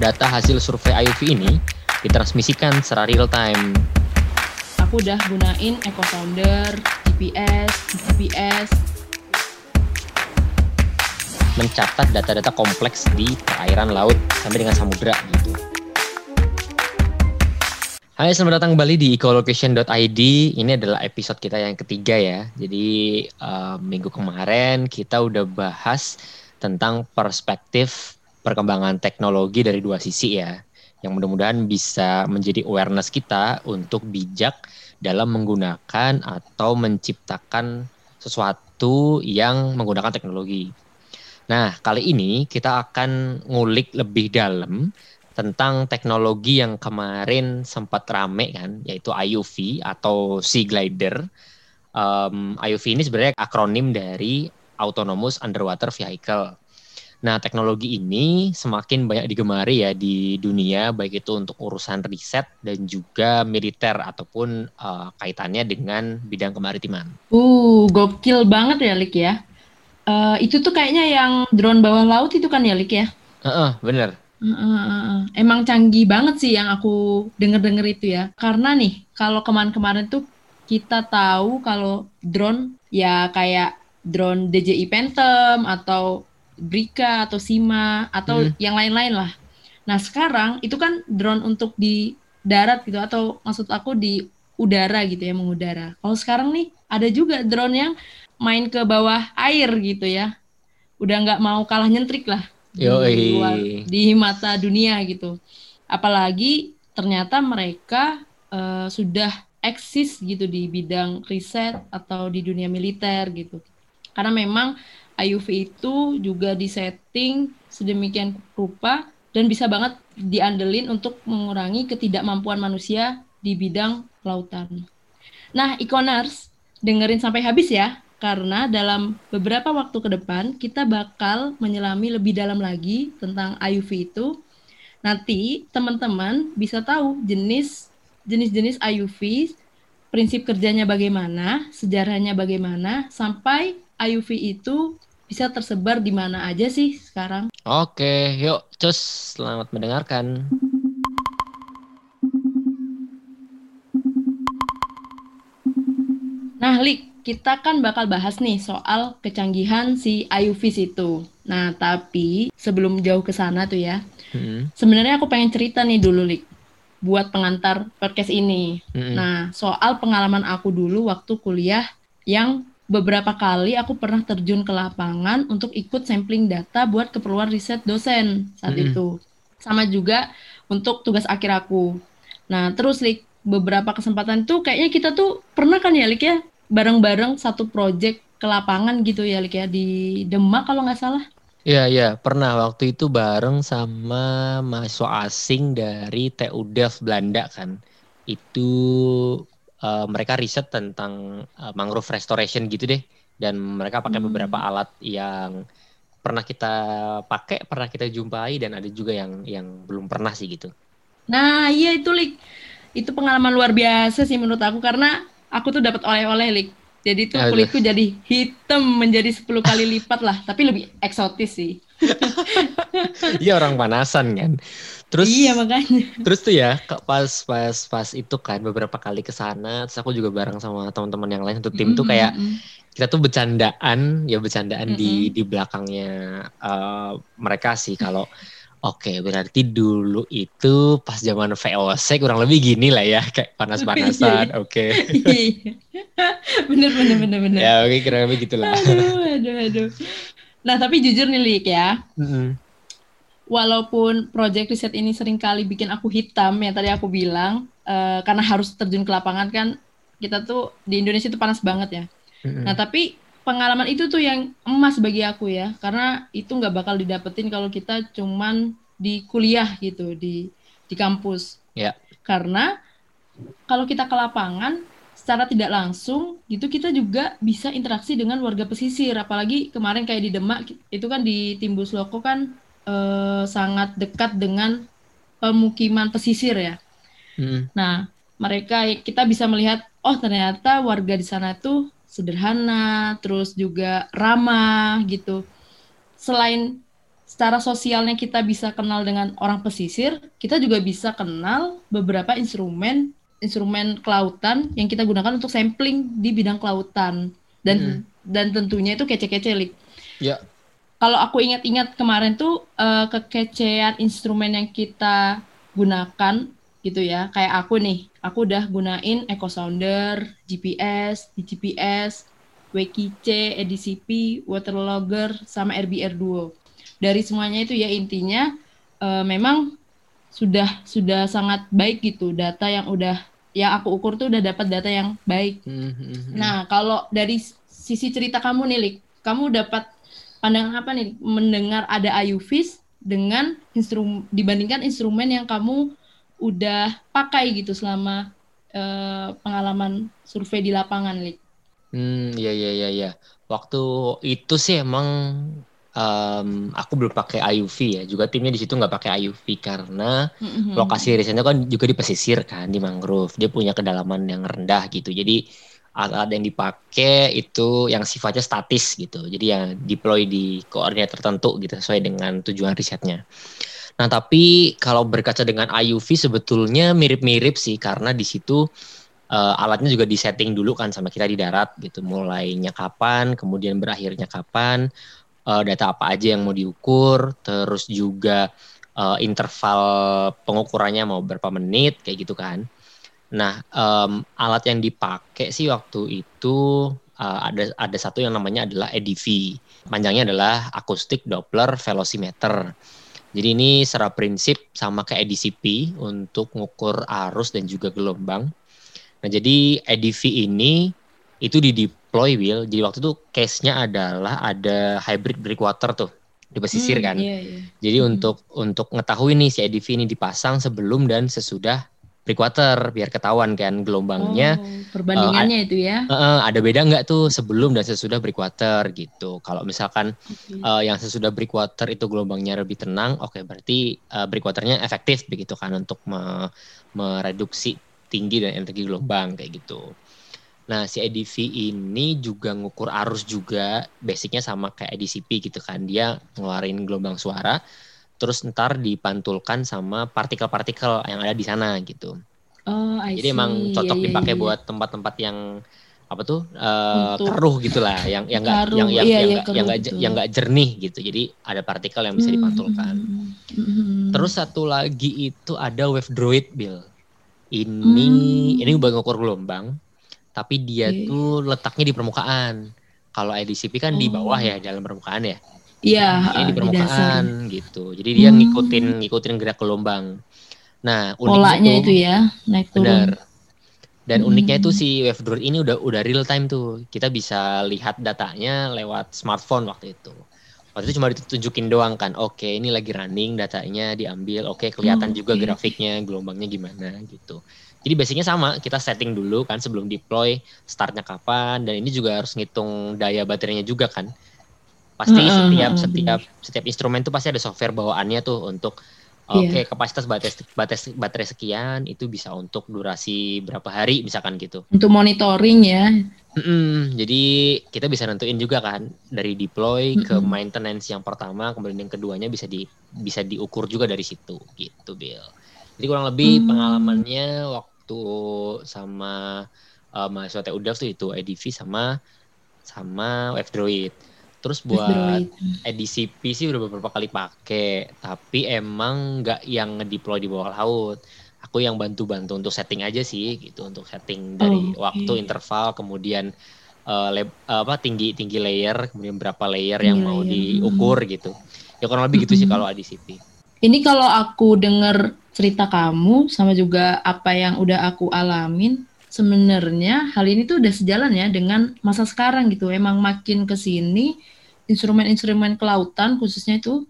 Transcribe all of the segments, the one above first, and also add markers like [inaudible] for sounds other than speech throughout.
data hasil survei IUV ini ditransmisikan secara real time. Aku udah gunain Eco Sounder, GPS, GPS, mencatat data-data kompleks di perairan laut sampai dengan samudra gitu. Hai, selamat datang kembali di ecolocation.id. Ini adalah episode kita yang ketiga ya. Jadi uh, minggu kemarin kita udah bahas tentang perspektif perkembangan teknologi dari dua sisi ya. Yang mudah-mudahan bisa menjadi awareness kita untuk bijak dalam menggunakan atau menciptakan sesuatu yang menggunakan teknologi. Nah, kali ini kita akan ngulik lebih dalam tentang teknologi yang kemarin sempat rame kan, yaitu IUV atau Sea Glider. Um, IUV ini sebenarnya akronim dari Autonomous Underwater Vehicle. Nah, teknologi ini semakin banyak digemari ya di dunia, baik itu untuk urusan riset dan juga militer ataupun uh, kaitannya dengan bidang kemaritiman. Uh, gokil banget ya, Lik ya. Uh, itu tuh kayaknya yang drone bawah laut itu kan ya, Lik ya? Heeh, uh -uh, bener. Uh, emang canggih banget sih yang aku denger-denger itu ya. Karena nih, kalau kemarin-kemarin tuh kita tahu kalau drone ya kayak drone DJI Phantom atau Brika atau Sima atau hmm. yang lain-lain lah. Nah sekarang itu kan drone untuk di darat gitu atau maksud aku di udara gitu ya mengudara. Kalau sekarang nih ada juga drone yang main ke bawah air gitu ya. Udah nggak mau kalah nyentrik lah di, luar, di mata dunia gitu. Apalagi ternyata mereka uh, sudah eksis gitu di bidang riset atau di dunia militer gitu. Karena memang IUV itu juga disetting sedemikian rupa dan bisa banget diandelin untuk mengurangi ketidakmampuan manusia di bidang lautan. Nah, Iconers, dengerin sampai habis ya, karena dalam beberapa waktu ke depan kita bakal menyelami lebih dalam lagi tentang IUV itu. Nanti teman-teman bisa tahu jenis jenis-jenis IUV, prinsip kerjanya bagaimana, sejarahnya bagaimana, sampai IUV itu bisa tersebar di mana aja sih sekarang. Oke, yuk, cus, selamat mendengarkan. Nah, Lik, kita kan bakal bahas nih soal kecanggihan si IUVs itu. Nah, tapi sebelum jauh ke sana tuh ya, hmm. sebenarnya aku pengen cerita nih dulu, Lik, buat pengantar podcast ini. Hmm. Nah, soal pengalaman aku dulu waktu kuliah yang beberapa kali aku pernah terjun ke lapangan untuk ikut sampling data buat keperluan riset dosen saat hmm. itu. Sama juga untuk tugas akhir aku. Nah, terus Lik, beberapa kesempatan tuh kayaknya kita tuh pernah kan ya Lik ya bareng-bareng satu project ke lapangan gitu ya Lik ya di Demak kalau nggak salah. Iya iya pernah waktu itu bareng sama mahasiswa asing dari TU Delft Belanda kan. Itu uh, mereka riset tentang uh, mangrove restoration gitu deh dan mereka pakai hmm. beberapa alat yang pernah kita pakai, pernah kita jumpai dan ada juga yang yang belum pernah sih gitu. Nah, iya itu Lik. Itu pengalaman luar biasa sih menurut aku karena aku tuh dapat oleh-oleh lik jadi tuh kulitku jadi hitam menjadi 10 kali lipat lah tapi lebih eksotis sih [laughs] Iya orang panasan kan. Terus Iya makanya. Terus tuh ya pas pas pas itu kan beberapa kali ke sana terus aku juga bareng sama teman-teman yang lain satu tim mm -hmm. tuh kayak kita tuh bercandaan ya bercandaan mm -hmm. di di belakangnya uh, mereka sih [laughs] kalau Oke, berarti dulu itu pas zaman VOC kurang lebih gini lah ya, kayak panas-panasan. Iya, iya. Oke. Iya. [laughs] bener, bener, bener, bener. Ya, oke, kurang lebih gitulah. Aduh, aduh, aduh. Nah, tapi jujur nih, Lik ya. Mm -hmm. Walaupun project riset ini sering kali bikin aku hitam, ya tadi aku bilang, uh, karena harus terjun ke lapangan kan, kita tuh di Indonesia itu panas banget ya. Mm -hmm. Nah, tapi pengalaman itu tuh yang emas bagi aku ya karena itu nggak bakal didapetin kalau kita cuman di kuliah gitu di di kampus ya karena kalau kita ke lapangan secara tidak langsung gitu kita juga bisa interaksi dengan warga pesisir apalagi kemarin kayak di Demak itu kan di Timbus Loko kan eh, sangat dekat dengan pemukiman pesisir ya hmm. nah mereka kita bisa melihat oh ternyata warga di sana tuh sederhana, terus juga ramah gitu. Selain secara sosialnya kita bisa kenal dengan orang pesisir, kita juga bisa kenal beberapa instrumen instrumen kelautan yang kita gunakan untuk sampling di bidang kelautan dan mm -hmm. dan tentunya itu kece-kece lik. Ya. Kalau aku ingat-ingat kemarin tuh uh, kekecean instrumen yang kita gunakan gitu ya. Kayak aku nih, aku udah gunain Echo Sounder, GPS, DGPS, WKC, EDCP, Waterlogger, sama RBR Duo. Dari semuanya itu ya intinya uh, memang sudah sudah sangat baik gitu data yang udah yang aku ukur tuh udah dapat data yang baik. Mm-hmm. Nah kalau dari sisi cerita kamu nih, Lik, kamu dapat pandangan apa nih mendengar ada IUVs dengan instrum dibandingkan instrumen yang kamu udah pakai gitu selama uh, pengalaman survei di lapangan, Lik? Hmm, iya iya iya iya. Waktu itu sih emang um, aku belum pakai IUV ya. Juga timnya di situ nggak pakai IUV karena mm-hmm. lokasi risetnya kan juga di pesisir kan di mangrove. Dia punya kedalaman yang rendah gitu. Jadi alat yang dipakai itu yang sifatnya statis gitu. Jadi yang deploy di koordinat tertentu gitu sesuai dengan tujuan risetnya. Nah, tapi kalau berkaca dengan IUV sebetulnya mirip-mirip sih karena di situ uh, alatnya juga disetting dulu kan sama kita di darat gitu mulainya kapan kemudian berakhirnya kapan uh, data apa aja yang mau diukur terus juga uh, interval pengukurannya mau berapa menit kayak gitu kan nah um, alat yang dipakai sih waktu itu uh, ada ada satu yang namanya adalah EDV panjangnya adalah acoustic Doppler velocimeter jadi ini secara prinsip sama kayak EDCP untuk mengukur arus dan juga gelombang Nah, jadi EDV ini itu di deploy Will. Jadi waktu itu case-nya adalah ada hybrid breakwater tuh di pesisir hmm, kan. Iya, iya. Jadi hmm. untuk untuk ngetahui nih si EDV ini dipasang sebelum dan sesudah breakwater biar ketahuan kan gelombangnya. Oh, perbandingannya uh, itu ya. Uh, ada beda nggak tuh sebelum dan sesudah breakwater gitu. Kalau misalkan okay. uh, yang sesudah breakwater itu gelombangnya lebih tenang, oke okay, berarti uh, breakwaternya efektif begitu kan untuk me mereduksi tinggi dan energi gelombang kayak gitu. Nah, si EDV ini juga ngukur arus juga, basicnya sama kayak EDCP gitu kan. Dia ngeluarin gelombang suara, terus ntar dipantulkan sama partikel-partikel yang ada di sana gitu. Oh, I Jadi emang cocok yeah, dipakai yeah, buat tempat-tempat yang apa tuh uh, keruh gitulah yang yang enggak yang yang iya, yang iya, yang enggak yang enggak jernih gitu. Jadi ada partikel yang bisa dipantulkan. Mm -hmm. Terus satu lagi itu ada wave droid Bill. Ini hmm. ini buat ngukur gelombang, tapi dia okay. tuh letaknya di permukaan. Kalau IDCP kan oh. di bawah ya dalam permukaan ya. Iya, ini di permukaan di gitu. Jadi dia hmm. ngikutin ngikutin gerak gelombang. Nah, polanya itu, itu ya, naik turun. Benar. Dan hmm. uniknya itu si wave drone ini udah udah real time tuh. Kita bisa lihat datanya lewat smartphone waktu itu waktu itu cuma ditunjukin doang kan oke ini lagi running datanya diambil oke kelihatan oh, juga grafiknya gelombangnya gimana gitu jadi basicnya sama kita setting dulu kan sebelum deploy startnya kapan dan ini juga harus ngitung daya baterainya juga kan pasti uh, setiap uh, setiap setiap instrumen tuh pasti ada software bawaannya tuh untuk oke okay, iya. yeah. kapasitas baterai, baterai baterai sekian itu bisa untuk durasi berapa hari misalkan gitu untuk monitoring ya Mm-mm, jadi kita bisa nentuin juga kan dari deploy mm-hmm. ke maintenance yang pertama, kemudian yang keduanya bisa di bisa diukur juga dari situ gitu, Bill. Jadi kurang lebih mm. pengalamannya waktu sama uh, mahasiswa TUDAF tuh itu EDV sama sama WebDroid. Terus buat EDCP sih udah beberapa kali pakai, tapi emang nggak yang ngedeploy di bawah laut. Aku yang bantu-bantu untuk setting aja sih gitu untuk setting dari oh, waktu interval kemudian uh, lab, uh, apa tinggi tinggi layer kemudian berapa layer yang mau diukur gitu. Ya kurang lebih gitu sih kalau ADCP ini kalau aku dengar cerita kamu sama juga apa yang udah aku alamin sebenarnya hal ini tuh udah sejalan ya dengan masa sekarang gitu emang makin ke sini instrumen-instrumen kelautan khususnya itu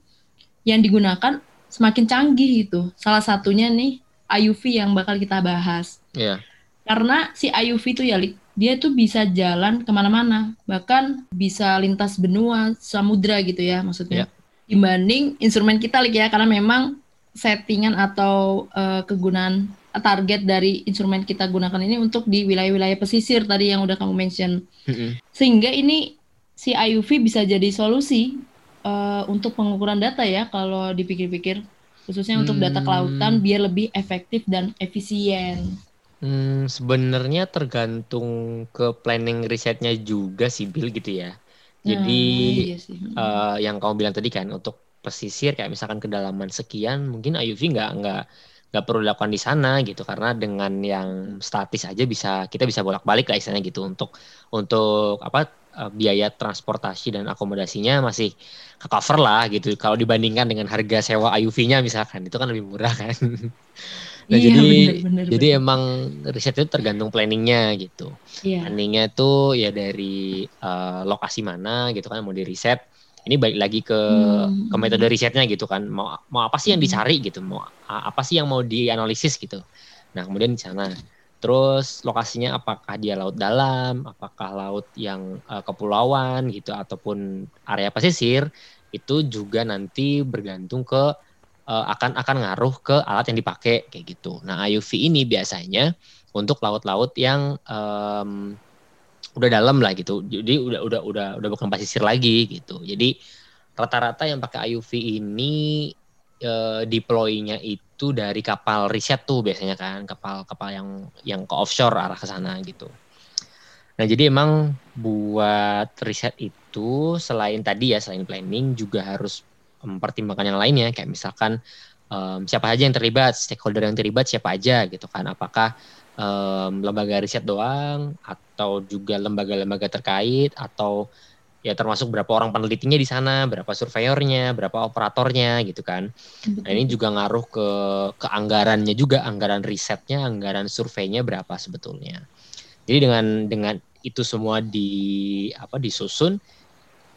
yang digunakan semakin canggih gitu salah satunya nih IUV yang bakal kita bahas. Iya. Yeah. Karena si IUV itu ya, dia tuh bisa jalan ke mana-mana, bahkan bisa lintas benua, samudra gitu ya maksudnya. Yeah. Dibanding instrumen kita, Lik ya, karena memang settingan atau uh, kegunaan target dari instrumen kita gunakan ini untuk di wilayah-wilayah pesisir tadi yang udah kamu mention. Mm -hmm. Sehingga ini si IUV bisa jadi solusi uh, untuk pengukuran data ya kalau dipikir-pikir khususnya untuk data kelautan Hmm, biar lebih efektif dan efisien. hmm, sebenarnya tergantung ke planning risetnya juga sih Bill gitu ya. Jadi Nah, iya sih. Mm. eh, yang kamu bilang tadi kan untuk pesisir kayak misalkan kedalaman sekian mungkin IUV nggak nggak nggak perlu dilakukan di sana gitu karena dengan yang statis aja bisa kita bisa bolak-balik lah istilahnya gitu untuk untuk apa eh, biaya transportasi dan akomodasinya masih ke cover lah gitu kalau dibandingkan dengan harga sewa IUV-nya misalkan itu kan lebih murah kan. [laughs] Nah Iya jadi benar-benar jadi benar. emang riset itu tergantung planningnya gitu. Iya. Planningnya tuh ya dari eh, lokasi mana gitu kan mau di riset. Ini balik lagi ke ke Hmm. metode risetnya gitu kan. Mau mau apa sih yang Hmm. dicari gitu? Mau apa sih yang mau dianalisis gitu. Nah, kemudian di sana. Terus lokasinya apakah dia laut dalam, apakah laut yang eh, kepulauan gitu ataupun area pesisir itu juga nanti bergantung ke eh, akan akan ngaruh ke alat yang dipakai kayak gitu. Nah, IUV ini biasanya untuk laut-laut yang em, udah dalam lah gitu. Jadi udah udah udah udah bukan pesisir lagi gitu. Jadi rata-rata yang pakai IUV ini eh, deploy-nya itu dari kapal riset tuh biasanya kan, kapal-kapal yang yang ke offshore arah ke sana gitu. Nah, jadi emang buat riset itu selain tadi ya, selain planning juga harus mempertimbangkan yang lainnya kayak misalkan em, siapa aja yang terlibat, stakeholder yang terlibat siapa aja gitu kan. Apakah em, lembaga riset doang atau juga lembaga-lembaga terkait atau ya termasuk berapa orang penelitinya di sana, berapa surveyornya, berapa operatornya gitu kan. Nah, ini juga ngaruh ke ke anggarannya juga, anggaran risetnya, anggaran surveinya berapa sebetulnya. Jadi dengan dengan itu semua di apa disusun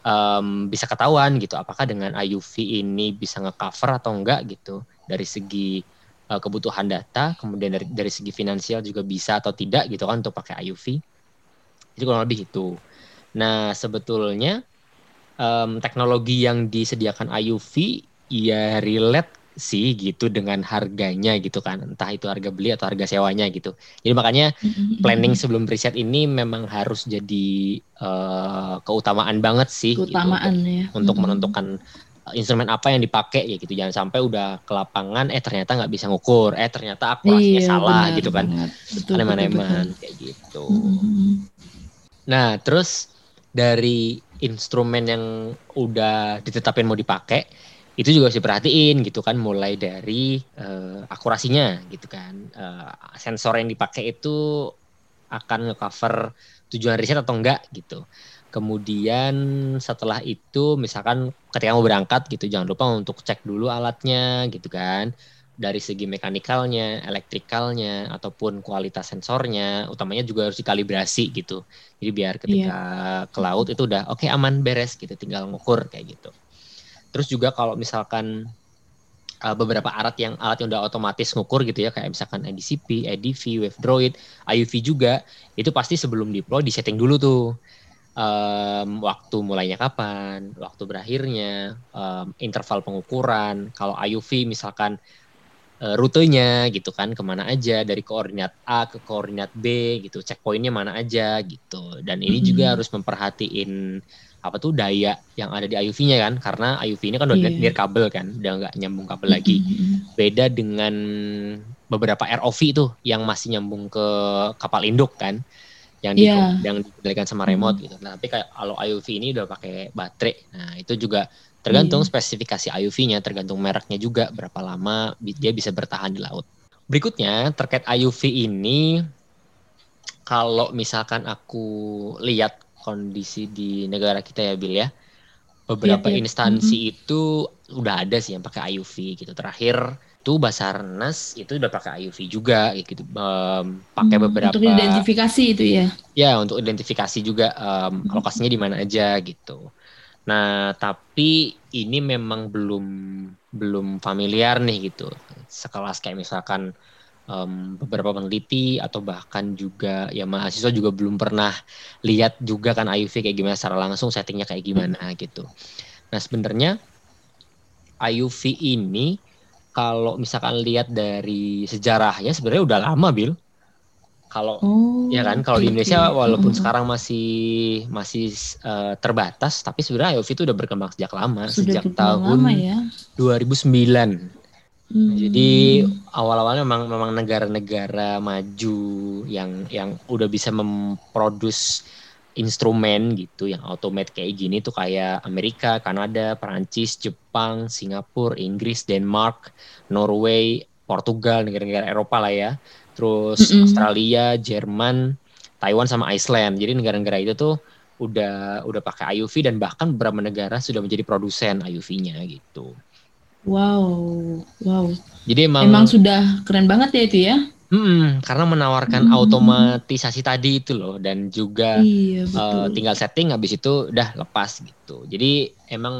em, bisa ketahuan gitu apakah dengan IUV ini bisa ngecover atau enggak gitu dari segi eh, kebutuhan data, kemudian dari dari segi finansial juga bisa atau tidak gitu kan untuk pakai IUV. Jadi kurang lebih itu. Nah, sebetulnya em, teknologi yang disediakan IUV ya relate sih gitu dengan harganya gitu kan. Entah itu harga beli atau harga sewanya gitu. Jadi makanya [laughs] planning sebelum riset ini memang harus jadi eh, keutamaan banget sih gitu untuk keutamaan ya. untuk Mm-mm. menentukan instrumen apa yang dipakai ya gitu. Jangan sampai udah ke lapangan eh ternyata nggak bisa ngukur, eh ternyata akurasinya Iya salah benar gitu kan. betul. kayak gitu. Mm-mm. Nah, terus dari instrumen yang udah ditetapin mau dipakai, itu juga harus diperhatiin gitu kan, mulai dari eh, akurasinya gitu kan. Eh, sensor yang dipakai itu akan ngecover tujuan riset atau enggak gitu. Kemudian setelah itu misalkan ketika mau berangkat gitu jangan lupa untuk cek dulu alatnya gitu kan. Dari segi mekanikalnya, elektrikalnya ataupun kualitas sensornya, utamanya juga harus dikalibrasi gitu. Jadi biar ketika ke laut itu udah oke aman beres gitu, tinggal ngukur kayak gitu. Terus juga kalau misalkan uh, beberapa alat yang alat yang udah otomatis ngukur gitu ya kayak misalkan ADCP, ADV, WaveDroid, IUV juga itu pasti sebelum deploy di setting dulu tuh Em, waktu mulainya kapan, waktu berakhirnya, em, interval pengukuran. Kalau IUV misalkan eh, rutenya gitu kan ke mana aja dari koordinat A ke koordinat B gitu, checkpointnya mana aja gitu. Dan ini juga Mhm. harus memperhatiin apa tuh daya yang ada di IUV-nya kan, karena IUV ini kan udah Iya. near kabel kan, udah nggak nyambung kabel lagi Mm-mm. beda dengan beberapa ROV tuh yang masih nyambung ke kapal induk kan yang di Iya. yang dikendalikan sama remote gitu. Nah, tapi kayak kalau IUV ini udah pakai baterai. Nah, itu juga tergantung Iya. spesifikasi IUV-nya, tergantung mereknya juga berapa lama dia bisa bertahan di laut. Berikutnya terkait IUV ini kalau misalkan aku lihat kondisi di negara kita ya Bill ya. Beberapa Iya, iya. instansi itu udah ada sih yang pakai IUV gitu. Terakhir tuh Basarnas itu udah pakai IUV juga gitu. Em, pakai Hmm, beberapa Untuk identifikasi itu ya. ya untuk identifikasi juga em, lokasinya di mana aja gitu. Nah, tapi ini memang belum belum familiar nih gitu. Sekelas kayak misalkan em, beberapa peneliti atau bahkan juga ya mahasiswa juga belum pernah lihat juga kan IUV kayak gimana secara langsung settingnya kayak gimana gitu. Nah, sebenarnya IUV ini kalau misalkan lihat dari sejarahnya sebenarnya udah lama Bill Kalau oh, ya kan kalau di Indonesia walaupun uh sekarang masih masih uh, terbatas tapi sebenarnya IOV itu udah berkembang sejak lama sudah sejak tahun lama ya? 2009. Hmm. Jadi awal-awalnya memang memang negara-negara maju yang yang udah bisa memproduksi instrumen gitu yang automate kayak gini tuh kayak Amerika, Kanada, Perancis, Jepang, Singapura, Inggris, Denmark, Norway, Portugal, negara-negara Eropa lah ya. Terus mm -hmm. Australia, Jerman, Taiwan sama Iceland. Jadi negara-negara itu tuh udah udah pakai IUV dan bahkan beberapa negara sudah menjadi produsen IUV-nya gitu. Wow, wow. Jadi emang emang sudah keren banget ya itu ya. Hmm, karena menawarkan hmm. automatisasi tadi itu loh dan juga iya, uh, tinggal setting habis itu udah lepas gitu. Jadi emang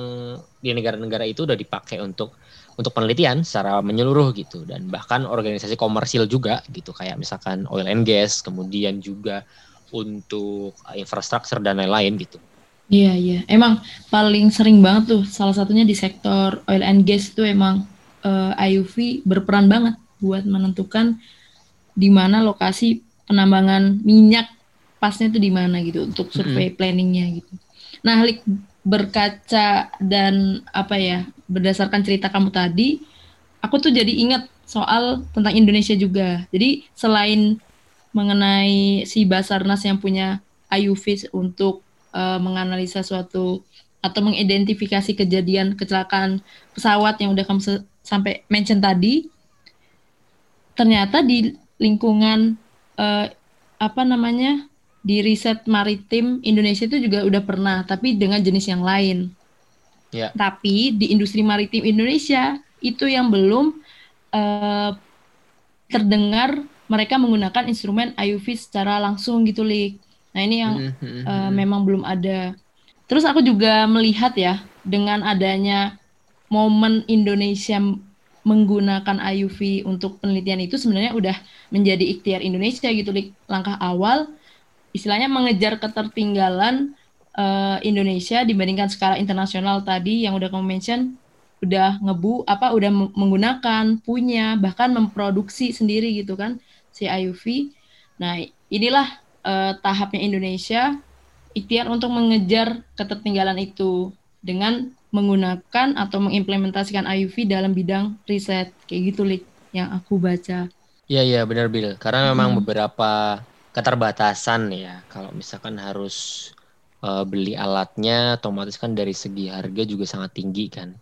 di negara-negara itu udah dipakai untuk untuk penelitian secara menyeluruh gitu dan bahkan organisasi komersil juga gitu kayak misalkan oil and gas kemudian juga untuk infrastruktur dan lain-lain gitu. Iya iya, emang paling sering banget tuh salah satunya di sektor oil and gas itu emang uh, eh, IUV berperan banget buat menentukan di mana lokasi penambangan minyak pasnya itu di mana gitu untuk survei mm-hmm. planningnya gitu. Nah, berkaca dan apa ya berdasarkan cerita kamu tadi, aku tuh jadi ingat soal tentang Indonesia juga. Jadi selain mengenai si Basarnas yang punya IUV untuk uh, menganalisa suatu atau mengidentifikasi kejadian kecelakaan pesawat yang udah kamu sampai mention tadi, ternyata di lingkungan uh, apa namanya di riset maritim Indonesia itu juga udah pernah, tapi dengan jenis yang lain. Yeah. Tapi di industri maritim Indonesia itu yang belum uh, terdengar mereka menggunakan instrumen IUV secara langsung gitu, Lik. Nah ini yang uh, memang belum ada. Terus aku juga melihat ya dengan adanya momen Indonesia menggunakan IUV untuk penelitian itu sebenarnya udah menjadi ikhtiar Indonesia gitu langkah awal istilahnya mengejar ketertinggalan uh, Indonesia dibandingkan skala internasional tadi yang udah kamu mention udah ngebu apa udah menggunakan punya bahkan memproduksi sendiri gitu kan si IUV nah inilah uh, tahapnya Indonesia ikhtiar untuk mengejar ketertinggalan itu dengan menggunakan atau mengimplementasikan IUV dalam bidang riset kayak gitu Lik yang aku baca. Iya iya benar Bill karena memang hmm. beberapa keterbatasan ya kalau misalkan harus uh, beli alatnya otomatis kan dari segi harga juga sangat tinggi kan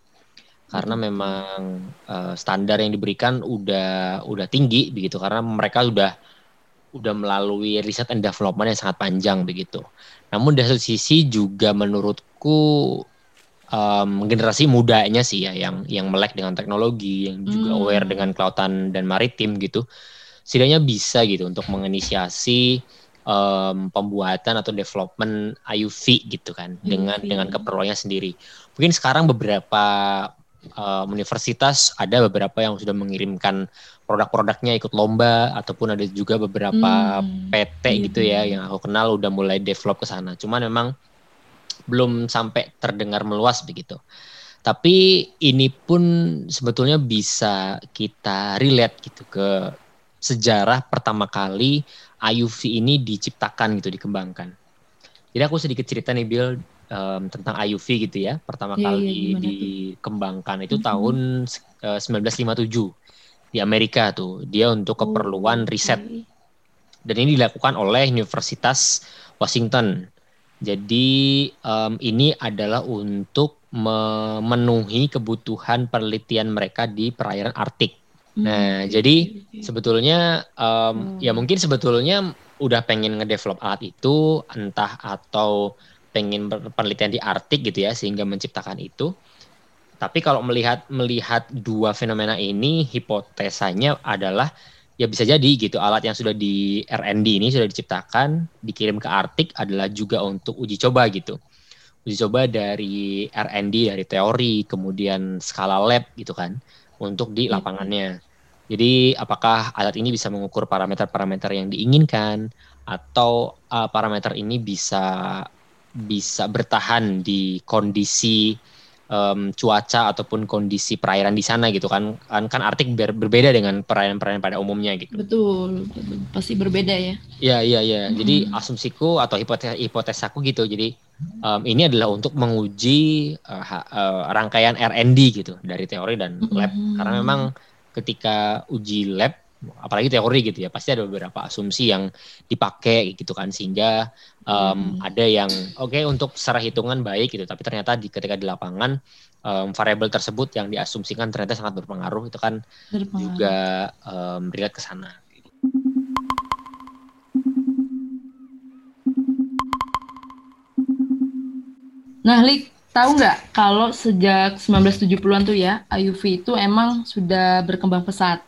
karena memang uh, standar yang diberikan udah udah tinggi begitu karena mereka udah udah melalui riset and development yang sangat panjang begitu. Namun dari satu sisi juga menurutku um, generasi mudanya sih ya yang yang melek dengan teknologi, yang juga hmm. aware dengan kelautan dan maritim gitu, setidaknya bisa gitu untuk menginisiasi um, pembuatan atau development IUV gitu kan dengan dengan keperluannya sendiri. Mungkin sekarang beberapa um, universitas ada beberapa yang sudah mengirimkan produk-produknya ikut lomba ataupun ada juga beberapa hmm. PT iya, gitu ya yang aku kenal udah mulai develop ke sana. Cuman memang belum sampai terdengar meluas begitu. Tapi ini pun sebetulnya bisa kita relate gitu ke sejarah pertama kali IUV ini diciptakan gitu, dikembangkan. Jadi aku sedikit cerita nih Bill um, tentang IUV gitu ya. Pertama yeah, kali yeah, dikembangkan itu -hmm. tahun uh, 1957 di Amerika tuh. Dia untuk oh, keperluan riset. Dan ini dilakukan oleh Universitas Washington jadi um, ini adalah untuk memenuhi kebutuhan penelitian mereka di perairan Arktik. Hmm. Nah, jadi sebetulnya um, hmm. ya mungkin sebetulnya udah pengen ngedevelop alat itu entah atau pengen penelitian di Arktik gitu ya sehingga menciptakan itu. Tapi kalau melihat melihat dua fenomena ini hipotesanya adalah ya bisa jadi gitu. Alat yang sudah di R&D ini sudah diciptakan dikirim ke Arctic adalah juga untuk uji coba gitu. Uji coba dari R&D dari teori kemudian skala lab gitu kan untuk di iya. lapangannya. Jadi apakah alat ini bisa mengukur parameter-parameter yang diinginkan atau uh, parameter ini bisa bisa bertahan di kondisi um, cuaca ataupun kondisi perairan di sana gitu kan kan kan Arktik ber berbeda dengan perairan-perairan pada umumnya gitu. Betul, betul, pasti berbeda ya. Iya iya iya. Hmm. Jadi asumsiku atau hipotes hipotesaku gitu. Jadi um, ini adalah untuk menguji uh, uh, rangkaian R&D gitu dari teori dan lab hmm. karena memang ketika uji lab apalagi teori gitu ya pasti ada beberapa asumsi yang dipakai gitu kan sehingga um, hmm. ada yang oke okay, untuk secara hitungan baik gitu tapi ternyata di ketika di lapangan um, variabel tersebut yang diasumsikan ternyata sangat berpengaruh itu kan berpengaruh. juga um, ke sana. Nah, Lik, tahu nggak kalau sejak 1970-an tuh ya, IUV itu emang sudah berkembang pesat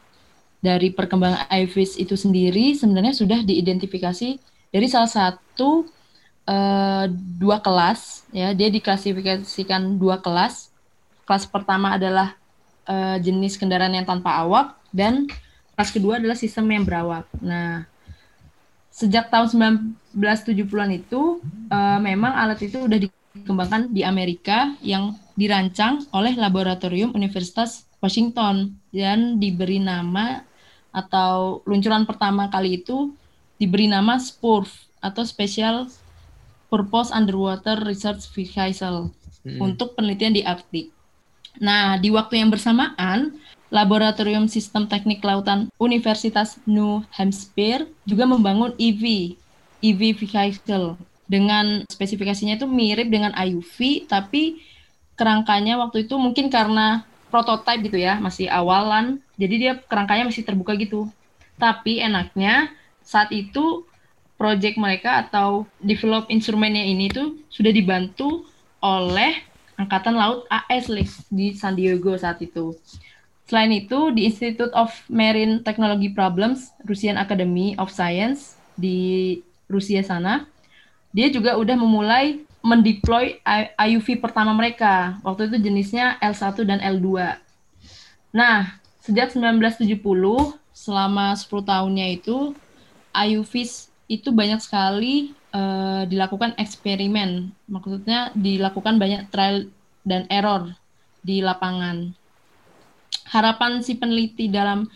dari perkembangan IVIS itu sendiri sebenarnya sudah diidentifikasi dari salah satu uh, dua kelas ya. Dia diklasifikasikan dua kelas. Kelas pertama adalah uh, jenis kendaraan yang tanpa awak dan kelas kedua adalah sistem yang berawak. Nah sejak tahun 1970-an itu uh, memang alat itu sudah dikembangkan di Amerika yang dirancang oleh laboratorium Universitas Washington dan diberi nama atau luncuran pertama kali itu diberi nama SPURF atau Special Purpose Underwater Research Vehicle hmm. untuk penelitian di Arktik. Nah, di waktu yang bersamaan, Laboratorium Sistem Teknik Lautan Universitas New Hampshire juga membangun EV, EV Vehicle dengan spesifikasinya itu mirip dengan IUV, tapi kerangkanya waktu itu mungkin karena prototype gitu ya, masih awalan. Jadi dia kerangkanya masih terbuka gitu. Tapi enaknya saat itu project mereka atau develop instrumennya ini tuh sudah dibantu oleh Angkatan Laut AS di San Diego saat itu. Selain itu, di Institute of Marine Technology Problems, Russian Academy of Science di Rusia sana, dia juga udah memulai mendeploy IUV pertama mereka. Waktu itu jenisnya L1 dan L2. Nah, sejak 1970 selama 10 tahunnya itu IUV itu banyak sekali uh, dilakukan eksperimen. Maksudnya dilakukan banyak trial dan error di lapangan. Harapan si peneliti dalam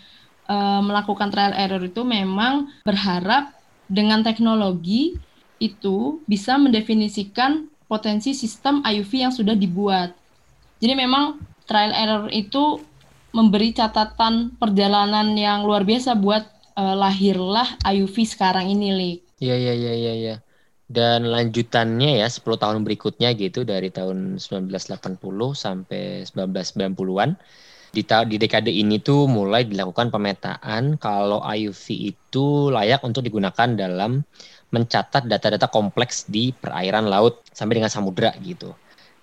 uh, melakukan trial error itu memang berharap dengan teknologi itu bisa mendefinisikan potensi sistem IUV yang sudah dibuat. Jadi memang trial error itu memberi catatan perjalanan yang luar biasa buat uh, lahirlah IUV sekarang ini, Lik. Iya, iya, iya, iya, iya. Dan lanjutannya ya 10 tahun berikutnya gitu dari tahun 1980 sampai 1990-an. Di, di dekade ini tuh mulai dilakukan pemetaan kalau IUV itu layak untuk digunakan dalam mencatat data-data kompleks di perairan laut sampai dengan samudra gitu.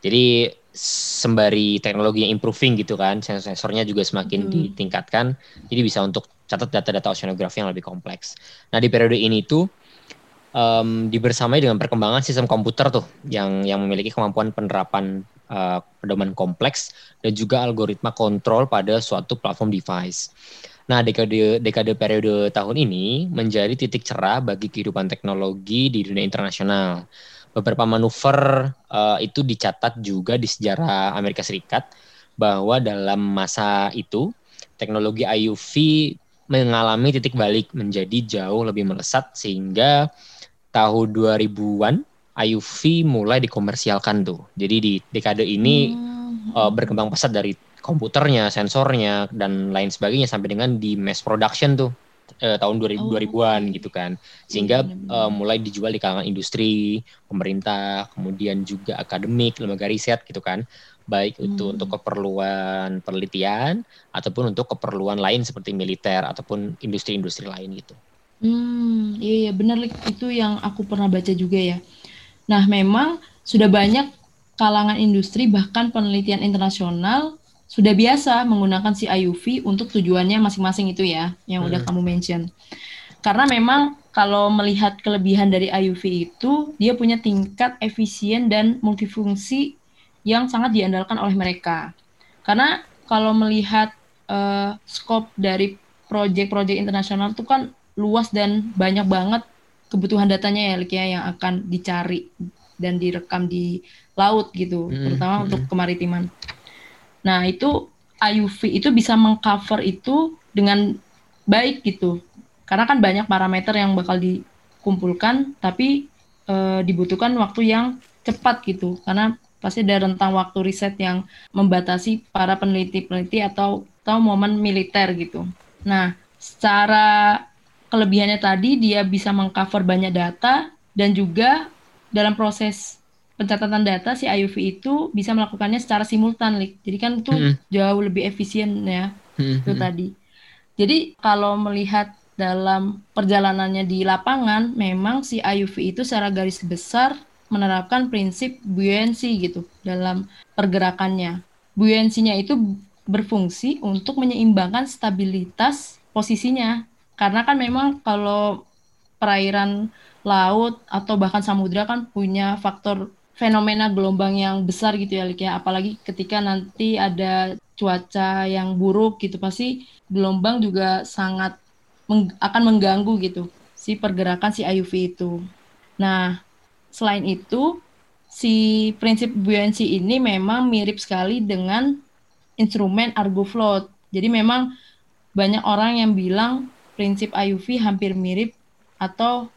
Jadi sembari teknologi yang improving gitu kan, sensor-sensornya juga semakin hmm. ditingkatkan, jadi bisa untuk catat data-data oceanografi yang lebih kompleks. Nah di periode ini tuh um, dibersamai dengan perkembangan sistem komputer tuh yang yang memiliki kemampuan penerapan uh, pedoman kompleks dan juga algoritma kontrol pada suatu platform device. Nah, dekade dekade periode tahun ini menjadi titik cerah bagi kehidupan teknologi di dunia internasional. Beberapa manuver uh, itu dicatat juga di sejarah Amerika Serikat bahwa dalam masa itu teknologi IUV mengalami titik balik menjadi jauh lebih melesat sehingga tahun 2000-an IUV mulai dikomersialkan tuh. Jadi di dekade ini hmm. uh, berkembang pesat dari komputernya, sensornya dan lain sebagainya sampai dengan di mass production tuh eh, tahun 2000 oh. 2000-an gitu kan. Sehingga uh, mulai dijual di kalangan industri, pemerintah, kemudian juga akademik, lembaga riset gitu kan. Baik hmm. itu untuk keperluan penelitian ataupun untuk keperluan lain seperti militer ataupun industri-industri lain gitu. Hmm, iya, iya benar itu yang aku pernah baca juga ya. Nah, memang sudah banyak kalangan industri bahkan penelitian internasional sudah biasa menggunakan si IUV untuk tujuannya masing-masing itu ya, yang hmm. udah kamu mention. Karena memang kalau melihat kelebihan dari IUV itu, dia punya tingkat efisien dan multifungsi yang sangat diandalkan oleh mereka. Karena kalau melihat uh, scope dari proyek-proyek internasional itu kan luas dan banyak banget kebutuhan datanya ya, Lik, ya, yang akan dicari dan direkam di laut gitu, hmm. terutama hmm. untuk kemaritiman. Nah, itu IUV itu bisa mengcover itu dengan baik gitu. Karena kan banyak parameter yang bakal dikumpulkan tapi e, dibutuhkan waktu yang cepat gitu. Karena pasti ada rentang waktu riset yang membatasi para peneliti-peneliti atau atau momen militer gitu. Nah, secara kelebihannya tadi dia bisa mengcover banyak data dan juga dalam proses pencatatan data si IUV itu bisa melakukannya secara simultan, Lik. Jadi kan itu hmm. jauh lebih efisien ya hmm. itu tadi. Jadi kalau melihat dalam perjalanannya di lapangan, memang si IUV itu secara garis besar menerapkan prinsip buoyancy gitu dalam pergerakannya. Buoyancy-nya itu berfungsi untuk menyeimbangkan stabilitas posisinya. Karena kan memang kalau perairan laut atau bahkan samudra kan punya faktor fenomena gelombang yang besar gitu ya Lik ya apalagi ketika nanti ada cuaca yang buruk gitu pasti gelombang juga sangat meng akan mengganggu gitu si pergerakan si IUV itu. Nah, selain itu si prinsip buoyancy ini memang mirip sekali dengan instrumen Argo Float. Jadi memang banyak orang yang bilang prinsip IUV hampir mirip atau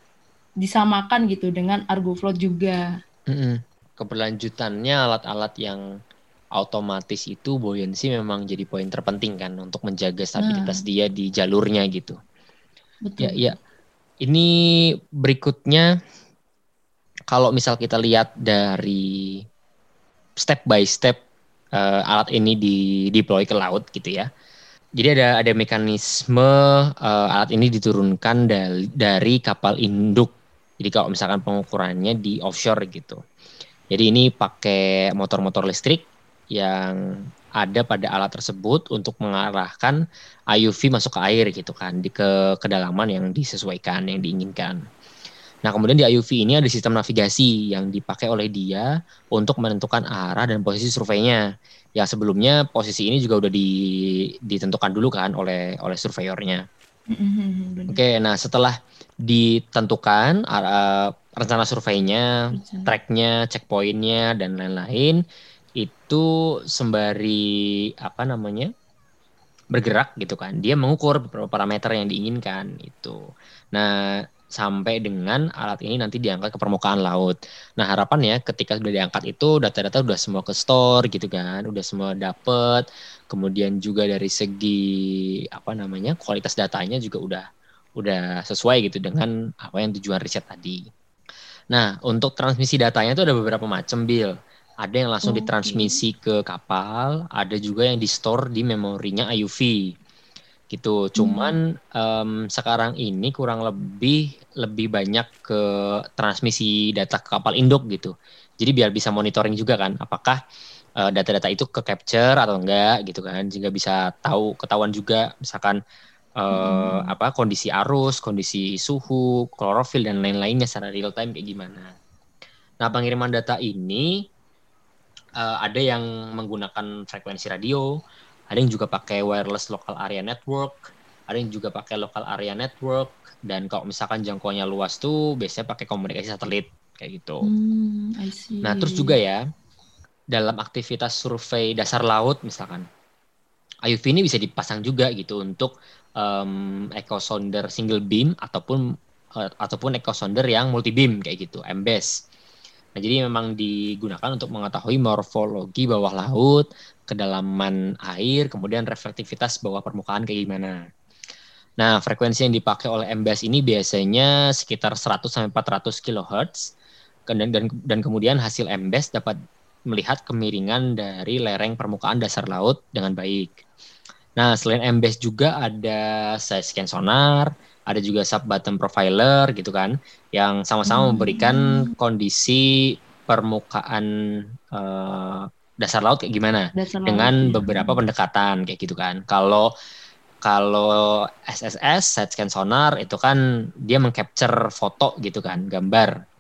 disamakan gitu dengan Argo Float juga. Mm -hmm keberlanjutannya alat-alat yang otomatis itu buoyancy memang jadi poin terpenting kan untuk menjaga stabilitas nah. dia di jalurnya gitu. Betul. Ya, ya. Ini berikutnya kalau misal kita lihat dari step by step uh, alat ini di deploy ke laut gitu ya. Jadi ada ada mekanisme uh, alat ini diturunkan dari, dari kapal induk. Jadi kalau misalkan pengukurannya di offshore gitu. Jadi ini pakai motor-motor listrik yang ada pada alat tersebut untuk mengarahkan IUV masuk ke air gitu kan di ke kedalaman yang disesuaikan yang diinginkan. Nah, kemudian di IUV ini ada sistem navigasi yang dipakai oleh dia untuk menentukan arah dan posisi surveinya. Ya sebelumnya posisi ini juga udah di, ditentukan dulu kan oleh oleh surveyornya. Mm-hmm, Oke, okay, nah setelah ditentukan arah rencana surveinya, tracknya, checkpointnya dan lain-lain itu sembari apa namanya bergerak gitu kan. Dia mengukur beberapa parameter yang diinginkan itu. Nah sampai dengan alat ini nanti diangkat ke permukaan laut. Nah harapannya ketika sudah diangkat itu data-data udah semua ke store gitu kan, udah semua dapet. Kemudian juga dari segi apa namanya kualitas datanya juga udah udah sesuai gitu dengan apa yang tujuan riset tadi. Nah, untuk transmisi datanya itu ada beberapa macam, Bill. Ada yang langsung okay. ditransmisi ke kapal, ada juga yang di-store di memorinya IUV. Gitu. Cuman hmm. um, sekarang ini kurang lebih lebih banyak ke transmisi data ke kapal induk gitu. Jadi biar bisa monitoring juga kan apakah uh, data-data itu ke capture atau enggak gitu kan. Sehingga bisa tahu ketahuan juga misalkan uh, hmm. apa kondisi arus, kondisi suhu, klorofil dan lain-lainnya secara real time kayak gimana. Nah, pengiriman data ini uh, ada yang menggunakan frekuensi radio, ada yang juga pakai wireless local area network, ada yang juga pakai local area network dan kalau misalkan jangkauannya luas tuh biasanya pakai komunikasi satelit kayak gitu. Hmm, nah, terus juga ya dalam aktivitas survei dasar laut misalkan IUV ini bisa dipasang juga gitu untuk um, echo sounder single beam ataupun uh, ataupun echo sounder yang multi beam kayak gitu, MBES. Nah, jadi memang digunakan untuk mengetahui morfologi bawah laut, kedalaman air, kemudian reflektivitas bawah permukaan kayak gimana. Nah, frekuensi yang dipakai oleh MBS ini biasanya sekitar 100 sampai 400 kHz. Dan, dan, dan kemudian hasil MBS dapat melihat kemiringan dari lereng permukaan dasar laut dengan baik. Nah, selain MBS juga ada side scan sonar, ada juga sub bottom profiler gitu kan, yang sama-sama hmm. memberikan kondisi permukaan uh, dasar laut kayak gimana dasar dengan laut, iya. beberapa pendekatan kayak gitu kan. Kalau kalau SSS side scan sonar itu kan dia mengcapture foto gitu kan, gambar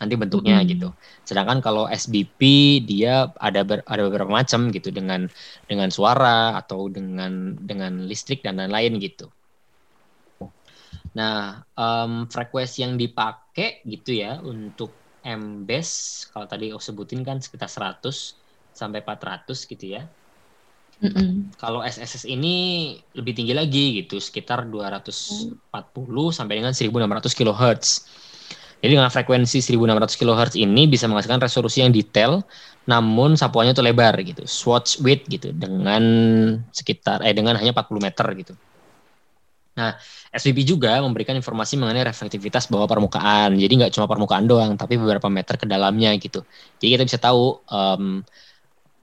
nanti bentuknya hmm. gitu. Sedangkan kalau SBP dia ada ber, ada beberapa macam gitu dengan dengan suara atau dengan dengan listrik dan lain-lain gitu. Nah, um, frekuensi yang dipakai gitu ya untuk MBES kalau tadi aku sebutin kan sekitar 100 sampai 400 gitu ya. Mm -mm. Kalau SSS ini lebih tinggi lagi gitu, sekitar 240 sampai dengan 1600 kHz. Jadi dengan frekuensi 1600 kHz ini bisa menghasilkan resolusi yang detail, namun sapuannya itu lebar gitu, swatch width gitu, dengan sekitar eh dengan hanya 40 meter gitu. Nah, SVP juga memberikan informasi mengenai reflektivitas bawah permukaan. Jadi nggak cuma permukaan doang, tapi beberapa meter ke dalamnya gitu. Jadi kita bisa tahu um,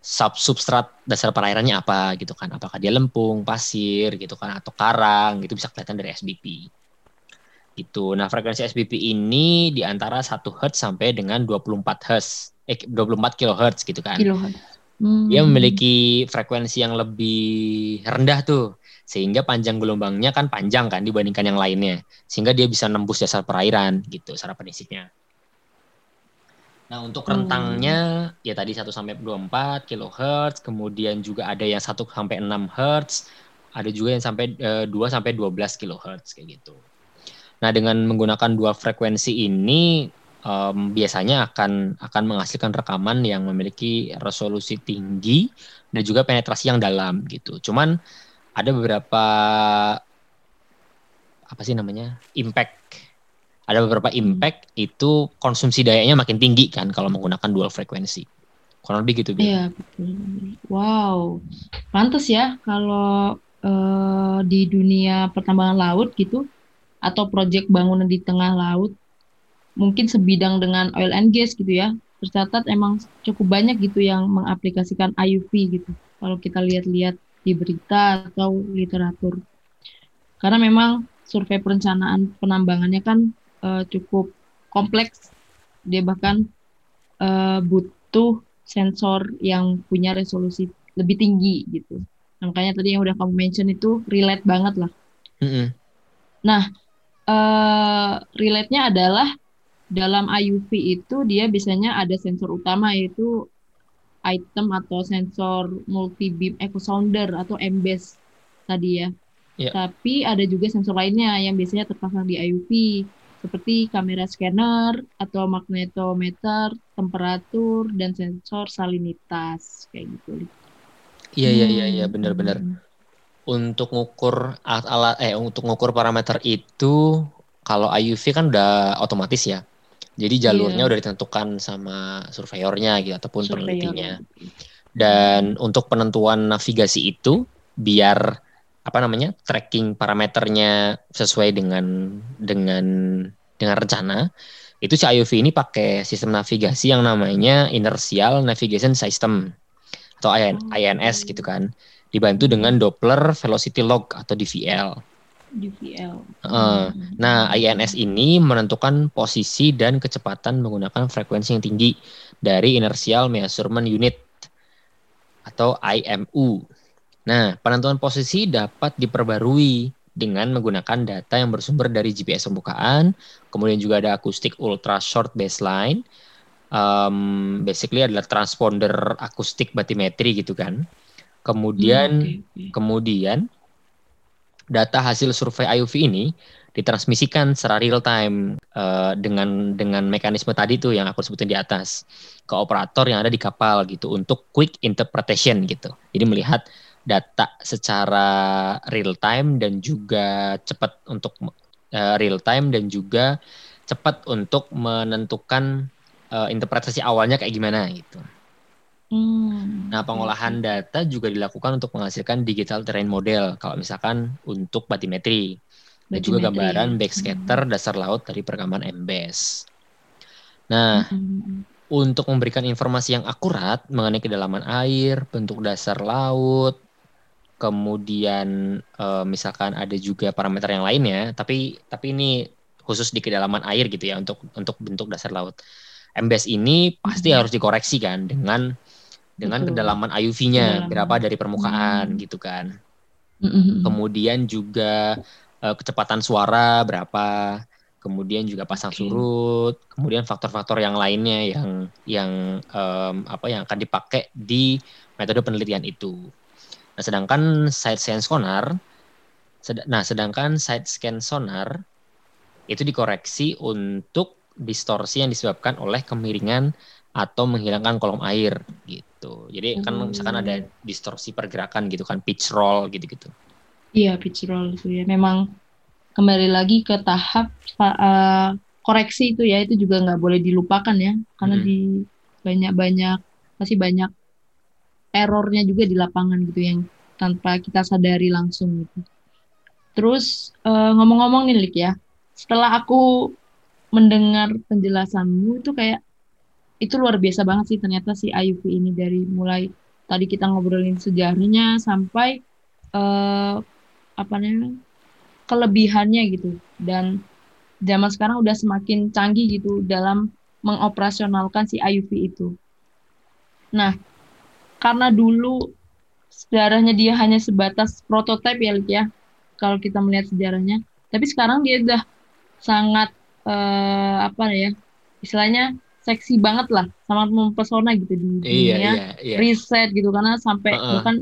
sub substrat dasar perairannya apa gitu kan apakah dia lempung pasir gitu kan atau karang gitu bisa kelihatan dari SBP gitu nah frekuensi SBP ini di antara 1 Hz sampai dengan 24 Hz eh 24 kHz gitu kan Kilohertz. Hmm. dia memiliki frekuensi yang lebih rendah tuh sehingga panjang gelombangnya kan panjang kan dibandingkan yang lainnya sehingga dia bisa nembus dasar perairan gitu secara prinsipnya Nah, untuk rentangnya hmm. ya tadi 1 sampai 24 kHz, kemudian juga ada yang 1 sampai 6 Hz, ada juga yang sampai uh, 2 sampai 12 kHz kayak gitu. Nah, dengan menggunakan dua frekuensi ini um, biasanya akan akan menghasilkan rekaman yang memiliki resolusi tinggi dan juga penetrasi yang dalam gitu. Cuman ada beberapa apa sih namanya? impact ada beberapa hmm. impact itu konsumsi dayanya makin tinggi kan kalau menggunakan dual frekuensi. Kurang lebih gitu. Iya, betul. Wow. Pantas ya kalau uh, di dunia pertambangan laut gitu atau proyek bangunan di tengah laut mungkin sebidang dengan oil and gas gitu ya. Tercatat emang cukup banyak gitu yang mengaplikasikan IUV gitu. Kalau kita lihat-lihat di berita atau literatur. Karena memang survei perencanaan penambangannya kan uh, cukup kompleks. Dia bahkan uh, butuh sensor yang punya resolusi lebih tinggi gitu. Nah, makanya tadi yang udah kamu mention itu relate banget lah. Mm -hmm. Nah, uh, relate-nya adalah dalam IUV itu dia biasanya ada sensor utama yaitu item atau sensor multi beam echo sounder atau MBES tadi ya. Yeah. Tapi ada juga sensor lainnya yang biasanya terpasang di IUV seperti kamera scanner atau magnetometer, temperatur dan sensor salinitas kayak gitu. Iya iya iya iya benar-benar. Hmm. Untuk ngukur alat-alat eh untuk ngukur parameter itu kalau IUV kan udah otomatis ya. Jadi jalurnya yeah. udah ditentukan sama surveyornya gitu ataupun Surveyor. penelitinya. Dan untuk penentuan navigasi itu biar apa namanya tracking parameternya sesuai dengan dengan dengan rencana itu si IOV ini pakai sistem navigasi yang namanya Inertial Navigation System atau INS gitu kan dibantu dengan Doppler Velocity Log atau DVL. DVL. Uh, nah INS ini menentukan posisi dan kecepatan menggunakan frekuensi yang tinggi dari Inertial Measurement Unit atau IMU Nah, penentuan posisi dapat diperbarui dengan menggunakan data yang bersumber dari GPS pembukaan, kemudian juga ada akustik ultra short baseline, um, basically adalah transponder akustik batimetri gitu kan. Kemudian, hmm, okay, okay. kemudian data hasil survei IUV ini ditransmisikan secara real time uh, dengan dengan mekanisme tadi tuh yang aku sebutin di atas ke operator yang ada di kapal gitu untuk quick interpretation gitu. Jadi melihat data secara real time dan juga cepat untuk uh, real time dan juga cepat untuk menentukan uh, interpretasi awalnya kayak gimana gitu. Hmm. Nah, pengolahan data juga dilakukan untuk menghasilkan digital terrain model kalau misalkan untuk batimetri dan juga gambaran backscatter hmm. dasar laut dari perekaman MBS. Nah, hmm. untuk memberikan informasi yang akurat mengenai kedalaman air, bentuk dasar laut, kemudian uh, misalkan ada juga parameter yang lainnya, tapi tapi ini khusus di kedalaman air gitu ya untuk untuk bentuk dasar laut. MBS ini pasti hmm. harus dikoreksi kan dengan dengan Betul. kedalaman IUV-nya berapa dari permukaan hmm. gitu kan. Hmm. Kemudian juga uh, kecepatan suara berapa, kemudian juga pasang okay. surut, kemudian faktor-faktor yang lainnya yang yang um, apa yang akan dipakai di metode penelitian itu. Nah, sedangkan side scan sonar nah, sedangkan side scan sonar itu dikoreksi untuk distorsi yang disebabkan oleh kemiringan atau menghilangkan kolom air gitu. Jadi kan Hmm. misalkan ada distorsi pergerakan gitu kan, pitch roll gitu-gitu. Iya, pitch roll itu ya. Memang kembali lagi ke tahap uh, koreksi itu ya, itu juga nggak boleh dilupakan ya, karena Mhm. di banyak-banyak masih banyak errornya juga di lapangan gitu yang tanpa kita sadari langsung gitu. Terus uh, ngomong-ngomong nih Lik ya, setelah aku mendengar penjelasanmu itu kayak itu luar biasa banget sih ternyata si IUV ini dari mulai tadi kita ngobrolin sejarahnya sampai eh, apa namanya kelebihannya gitu dan zaman sekarang udah semakin canggih gitu dalam mengoperasionalkan si IUV itu. Nah, karena dulu sejarahnya dia hanya sebatas prototipe ya, Lik, ya. Kalau kita melihat sejarahnya, tapi sekarang dia udah sangat eh, apa ya? Istilahnya seksi banget lah, sangat mempesona gitu di Iya, dunia iya, iya. riset gitu karena sampai Heeh. bahkan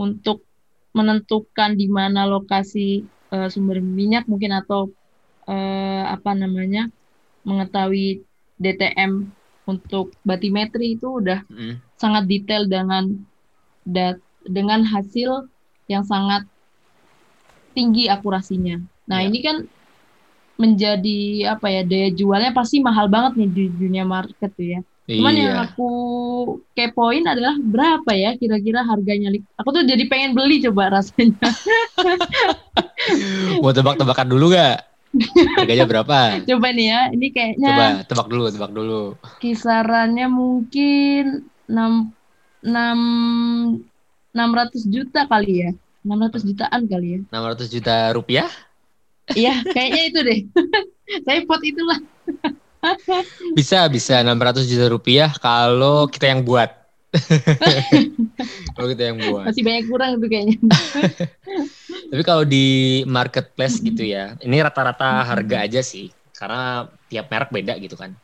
untuk menentukan di mana lokasi eh, sumber minyak mungkin atau eh, apa namanya mengetahui DTM untuk batimetri itu udah Mm. sangat detail dengan dat dengan hasil yang sangat tinggi akurasinya. Nah, Iya. ini kan menjadi apa ya daya jualnya pasti mahal banget nih di dunia market tuh ya. Cuman yang Iya. aku kepoin adalah berapa ya kira-kira harganya. Aku tuh jadi pengen beli coba rasanya. [laughs] Mau tebak-tebakan dulu gak? Harganya berapa? [laughs] coba nih ya, ini kayaknya Coba tebak dulu, tebak dulu. kisarannya mungkin 6 6 600 juta kali ya. 600 jutaan kali ya. 600 juta rupiah? Iya, kayaknya itu deh. [laughs] Saya pot itulah. [laughs] Bisa, bisa 600 juta rupiah kalau kita yang buat. [laughs] kalau kita yang buat. Masih banyak kurang itu kayaknya. Tapi kalau di marketplace gitu ya, ini rata-rata Mhm. harga aja sih, karena tiap merek beda gitu kan.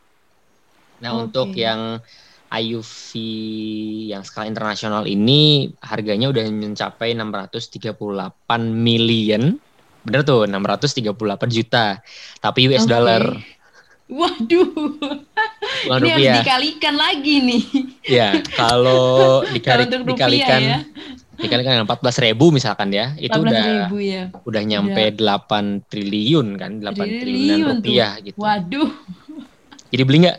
Nah Oke. untuk yang IUV yang skala internasional ini harganya udah mencapai 638 million, bener tuh 638 juta, tapi US Oke. dollar, Waduh, bukan ini harus rupiah. dikalikan lagi nih. Ya [laughs] kalau dikali, rupiah dikalikan ya, dikalikan dengan 14 ribu misalkan ya, itu 14 udah ribu ya. udah nyampe 8 triliun kan, 8 triliunan Triliun tuh. rupiah gitu. Waduh, Jadi beli nggak?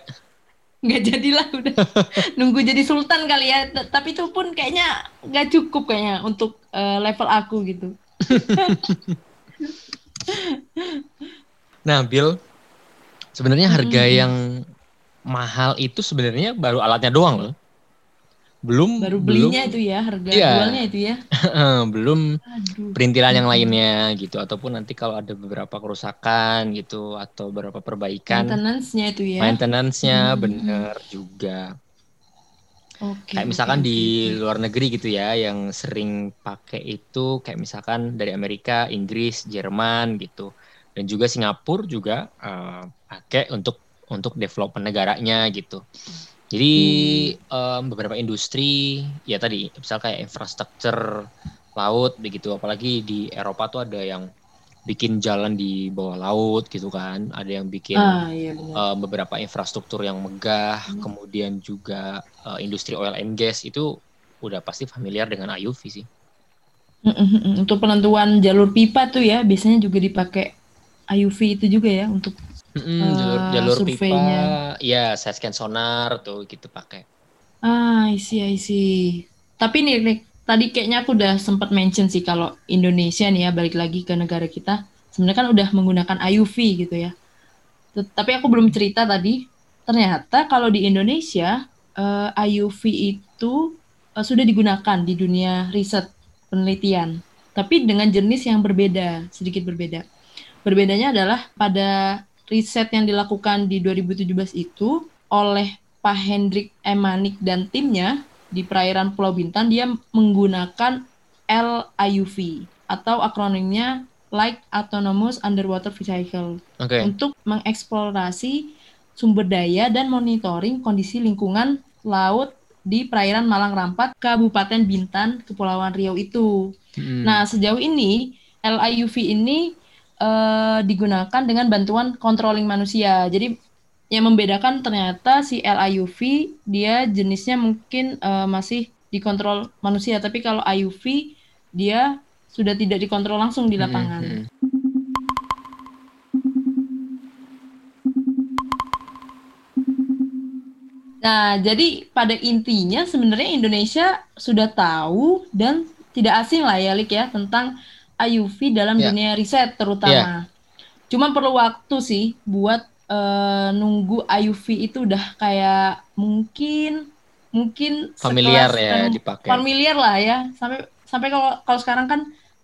nggak jadilah udah. [laughs] Nunggu jadi sultan kali ya. T- Tapi itu pun kayaknya nggak cukup kayaknya untuk eh, level aku gitu. [laughs] Nah, Bill, sebenarnya harga Mm-mm. yang mahal itu sebenarnya baru alatnya doang loh. Belum Baru belum belinya itu ya, harga Iya. jualnya itu ya. [laughs] belum Aduh. perintilan yang lainnya gitu ataupun nanti kalau ada beberapa kerusakan gitu atau beberapa perbaikan Maintenance-nya itu ya. maintenance-nya Hmm. bener juga. Oke. Kayak misalkan di luar negeri gitu ya yang sering pakai itu kayak misalkan dari Amerika, Inggris, Jerman gitu. Dan juga Singapura juga eh, pakai untuk untuk development negaranya gitu. Jadi em, beberapa industri ya tadi misal kayak infrastruktur laut begitu apalagi di Eropa tuh ada yang bikin jalan di bawah laut gitu kan, ada yang bikin Ah, iya eh, beberapa infrastruktur yang megah, Hmm. kemudian juga eh, industri oil and gas itu udah pasti familiar dengan IUV sih. Untuk penentuan jalur pipa tuh ya, biasanya juga dipakai IUV itu juga ya untuk Mm-mm, Eh, jalur jalur surveinya. pipa, ya side scan sonar tuh gitu pakai. Ah, I see, I see. Tapi nih, Rick, tadi kayaknya aku udah sempat mention sih kalau Indonesia nih ya, balik lagi ke negara kita, sebenarnya kan udah menggunakan IUV gitu ya. Tapi aku belum cerita tadi, ternyata kalau di Indonesia, eh, IUV itu eh, sudah digunakan di dunia riset penelitian. Tapi dengan jenis yang berbeda, sedikit berbeda. Berbedanya adalah pada riset yang dilakukan di 2017 itu oleh Pak Hendrik Emanik dan timnya di perairan Pulau Bintan dia menggunakan LIUV atau akronimnya Light Autonomous Underwater Vehicle Oke. untuk mengeksplorasi sumber daya dan monitoring kondisi lingkungan laut di perairan Malang Rampat, Kabupaten Bintan, Kepulauan Riau itu. Mm. Nah, sejauh ini LIUV ini eh, digunakan dengan bantuan controlling manusia. Jadi yang membedakan ternyata si LIUV dia jenisnya mungkin uh, masih dikontrol manusia, tapi kalau IUV dia sudah tidak dikontrol langsung di lapangan. Hmm, hmm. Nah, jadi pada intinya sebenarnya Indonesia sudah tahu dan tidak asing lah ya, Lik ya, tentang IUV dalam yeah. dunia riset terutama. Yeah. Cuma perlu waktu sih buat uh, nunggu IUV itu udah kayak mungkin mungkin familiar ya dipakai. Familiar lah ya. Sampai sampai kalau kalau sekarang kan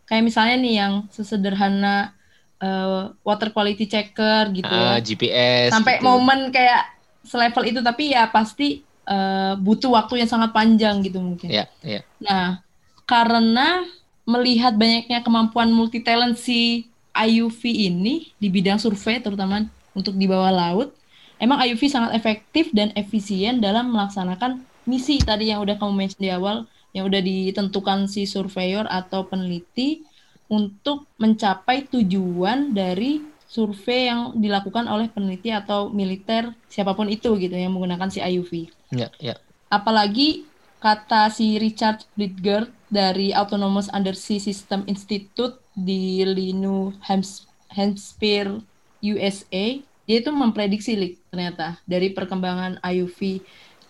kayak misalnya nih yang sesederhana uh, water quality checker gitu uh, ya. GPS. Sampai gitu. momen kayak selevel itu tapi ya pasti uh, butuh waktu yang sangat panjang gitu mungkin. Iya, yeah, yeah. Nah, karena melihat banyaknya kemampuan multi talent si IUV ini di bidang survei terutama untuk di bawah laut, emang IUV sangat efektif dan efisien dalam melaksanakan misi tadi yang udah kamu mention di awal yang udah ditentukan si surveyor atau peneliti untuk mencapai tujuan dari survei yang dilakukan oleh peneliti atau militer siapa pun itu gitu yang menggunakan si IUV. Ya, ya. Apalagi kata si Richard Bridger dari Autonomous Undersea System Institute di Linu Hampshire USA, dia itu memprediksi Lik, ternyata dari perkembangan IUV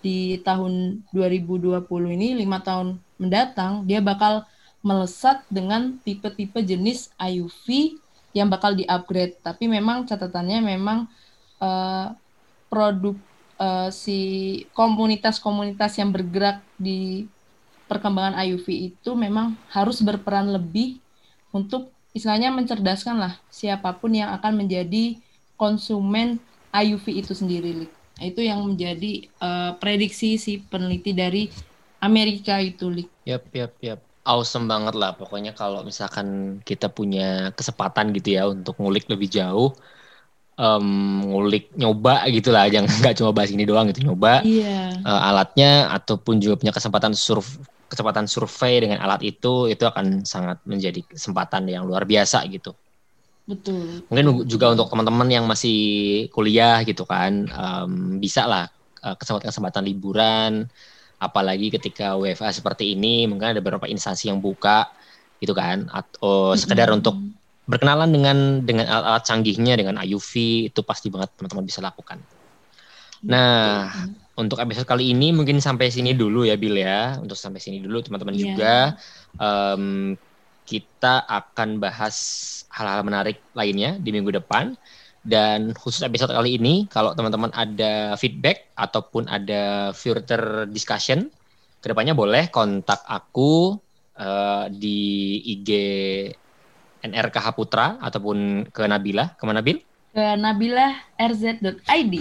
di tahun 2020 ini lima tahun mendatang dia bakal melesat dengan tipe-tipe jenis IUV yang bakal di-upgrade. Tapi memang catatannya memang uh, produk uh, si komunitas-komunitas yang bergerak di perkembangan IUV itu memang harus berperan lebih untuk istilahnya mencerdaskan lah siapa pun yang akan menjadi konsumen IUV itu sendiri. Nah, itu yang menjadi uh, prediksi si peneliti dari Amerika itu, Lik. Yap, yap, yap awesome banget lah pokoknya kalau misalkan kita punya kesempatan gitu ya untuk ngulik lebih jauh um, ngulik nyoba gitu lah jangan [laughs] nggak cuma bahas ini doang gitu nyoba yeah. Iya. uh, alatnya ataupun juga punya kesempatan surf kesempatan survei dengan alat itu itu akan sangat menjadi kesempatan yang luar biasa gitu betul mungkin juga untuk teman-teman yang masih kuliah gitu kan um, bisa lah uh, kesempatan kesempatan liburan apalagi ketika WFA seperti ini mungkin ada beberapa instansi yang buka gitu kan atau sekedar mm -hmm. untuk berkenalan dengan dengan alat-alat canggihnya dengan IUV itu pasti banget teman-teman bisa lakukan. Nah, mm -hmm. Untuk episode kali ini mungkin sampai sini dulu ya Bill ya. Untuk sampai sini dulu teman-teman yeah. juga um, kita akan bahas hal-hal menarik lainnya di minggu depan. Dan khusus episode kali ini, kalau teman-teman ada feedback ataupun ada further discussion, ke depannya boleh kontak aku uh, di IG NRKH Putra ataupun ke Nabila. Ke mana Bil? Ke nabilahrz.id.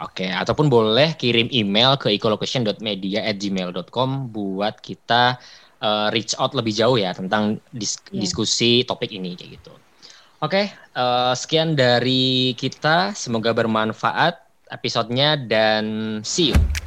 Oke, ataupun boleh kirim email ke ecolocation.media@gmail.com buat kita uh, reach out lebih jauh ya tentang dis yeah. diskusi topik ini kayak gitu. Oke, okay, uh, eh, sekian dari kita. Semoga bermanfaat episodenya dan see you.